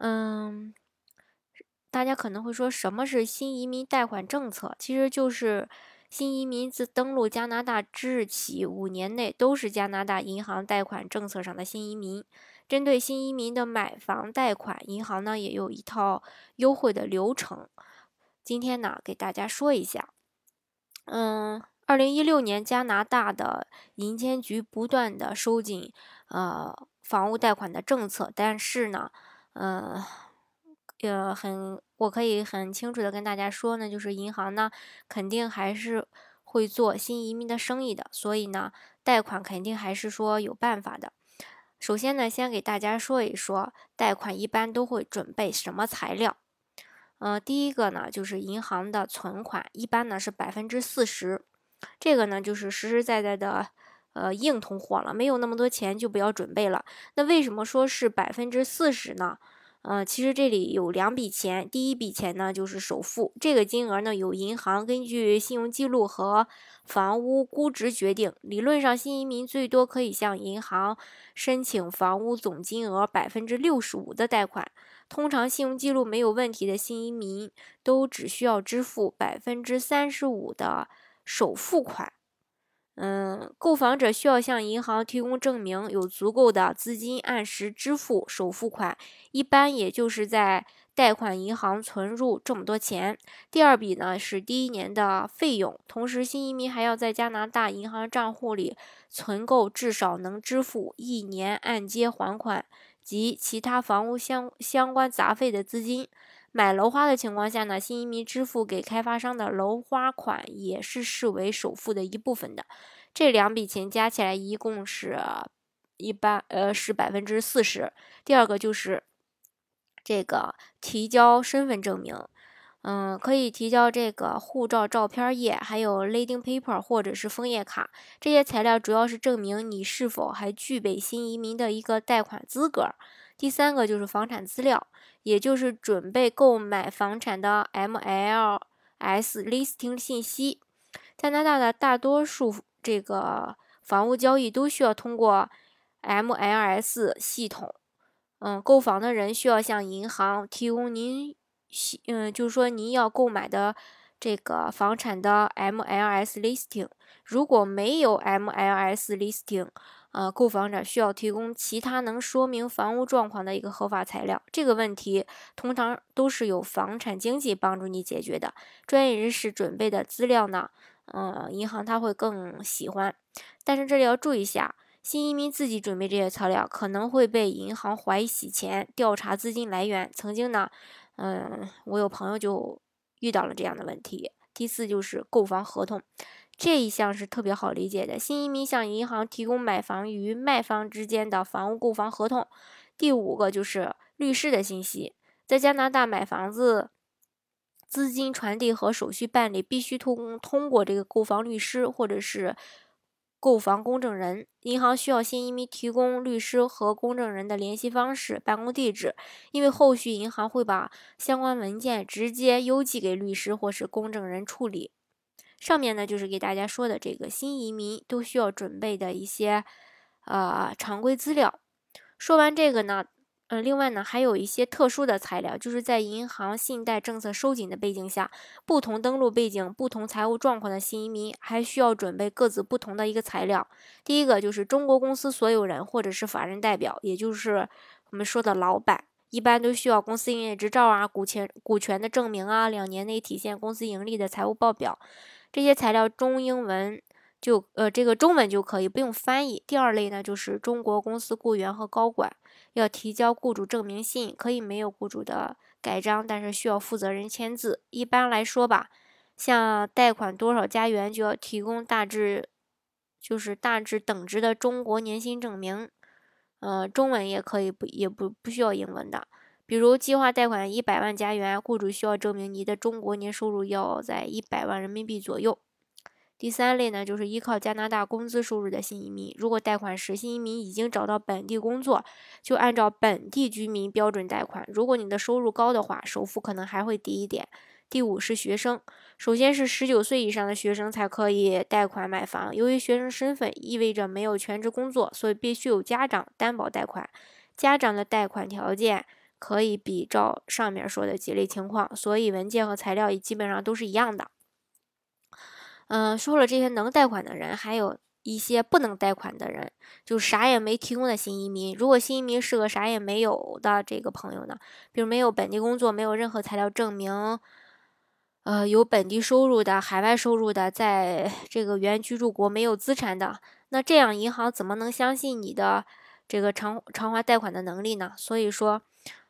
嗯，大家可能会说，什么是新移民贷款政策？其实就是新移民自登陆加拿大之日起五年内都是加拿大银行贷款政策上的新移民。针对新移民的买房贷款，银行呢也有一套优惠的流程。今天呢，给大家说一下。嗯，二零一六年加拿大的银监局不断的收紧呃房屋贷款的政策，但是呢。呃，呃，很，我可以很清楚的跟大家说呢，就是银行呢肯定还是会做新移民的生意的，所以呢，贷款肯定还是说有办法的。首先呢，先给大家说一说贷款一般都会准备什么材料。呃，第一个呢就是银行的存款，一般呢是百分之四十，这个呢就是实实在在的。呃，硬通货了，没有那么多钱就不要准备了。那为什么说是百分之四十呢？呃，其实这里有两笔钱，第一笔钱呢就是首付，这个金额呢由银行根据信用记录和房屋估值决定。理论上，新移民最多可以向银行申请房屋总金额百分之六十五的贷款。通常信用记录没有问题的新移民都只需要支付百分之三十五的首付款。嗯，购房者需要向银行提供证明，有足够的资金按时支付首付款，一般也就是在贷款银行存入这么多钱。第二笔呢是第一年的费用，同时新移民还要在加拿大银行账户里存够至少能支付一年按揭还款及其他房屋相相关杂费的资金。买楼花的情况下呢，新移民支付给开发商的楼花款也是视为首付的一部分的。这两笔钱加起来一共是一般呃是百分之四十。第二个就是这个提交身份证明，嗯，可以提交这个护照照片页，还有 leading paper 或者是枫叶卡。这些材料主要是证明你是否还具备新移民的一个贷款资格。第三个就是房产资料，也就是准备购买房产的 MLS listing 信息。加拿大的大多数这个房屋交易都需要通过 MLS 系统。嗯，购房的人需要向银行提供您，嗯，就是说您要购买的这个房产的 MLS listing。如果没有 MLS listing，呃，购房者需要提供其他能说明房屋状况的一个合法材料。这个问题通常都是由房产经纪帮助你解决的。专业人士准备的资料呢，呃，银行他会更喜欢。但是这里要注意一下，新移民自己准备这些材料可能会被银行怀疑洗钱，调查资金来源。曾经呢，嗯，我有朋友就遇到了这样的问题。第四就是购房合同。这一项是特别好理解的，新移民向银行提供买房与卖方之间的房屋购房合同。第五个就是律师的信息，在加拿大买房子，资金传递和手续办理必须通通过这个购房律师或者是购房公证人。银行需要新移民提供律师和公证人的联系方式、办公地址，因为后续银行会把相关文件直接邮寄给律师或是公证人处理。上面呢就是给大家说的这个新移民都需要准备的一些呃常规资料。说完这个呢，嗯，另外呢还有一些特殊的材料，就是在银行信贷政策收紧的背景下，不同登录背景、不同财务状况的新移民还需要准备各自不同的一个材料。第一个就是中国公司所有人或者是法人代表，也就是我们说的老板，一般都需要公司营业执照啊、股权股权的证明啊、两年内体现公司盈利的财务报表。这些材料中英文就呃这个中文就可以不用翻译。第二类呢就是中国公司雇员和高管要提交雇主证明信，可以没有雇主的盖章，但是需要负责人签字。一般来说吧，像贷款多少加元就要提供大致就是大致等值的中国年薪证明，呃中文也可以不也不不需要英文的。比如计划贷款一百万加元，雇主需要证明你的中国年收入要在一百万人民币左右。第三类呢，就是依靠加拿大工资收入的新移民。如果贷款时新移民已经找到本地工作，就按照本地居民标准贷款。如果你的收入高的话，首付可能还会低一点。第五是学生，首先是十九岁以上的学生才可以贷款买房。由于学生身份意味着没有全职工作，所以必须有家长担保贷款。家长的贷款条件可以比照上面说的几类情况，所以文件和材料也基本上都是一样的。嗯，说了这些能贷款的人，还有一些不能贷款的人，就啥也没提供的新移民。如果新移民是个啥也没有的这个朋友呢，比如没有本地工作，没有任何材料证明，呃，有本地收入的、海外收入的，在这个原居住国没有资产的，那这样银行怎么能相信你的这个偿偿还贷款的能力呢？所以说。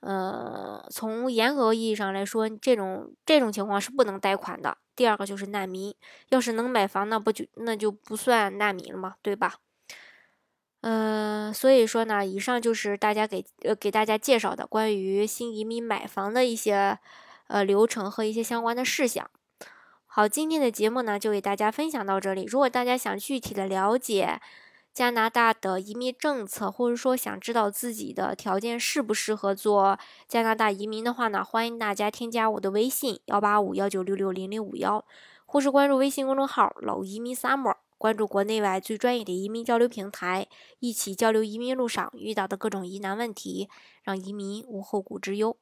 呃，从严格意义上来说，这种这种情况是不能贷款的。第二个就是难民，要是能买房，那不就那就不算难民了吗？对吧？嗯，所以说呢，以上就是大家给呃给大家介绍的关于新移民买房的一些呃流程和一些相关的事项。好，今天的节目呢就给大家分享到这里。如果大家想具体的了解，加拿大的移民政策，或者说想知道自己的条件适不适合做加拿大移民的话呢，欢迎大家添加我的微信幺八五幺九六六零零五幺，或是关注微信公众号“老移民 summer”，关注国内外最专业的移民交流平台，一起交流移民路上遇到的各种疑难问题，让移民无后顾之忧。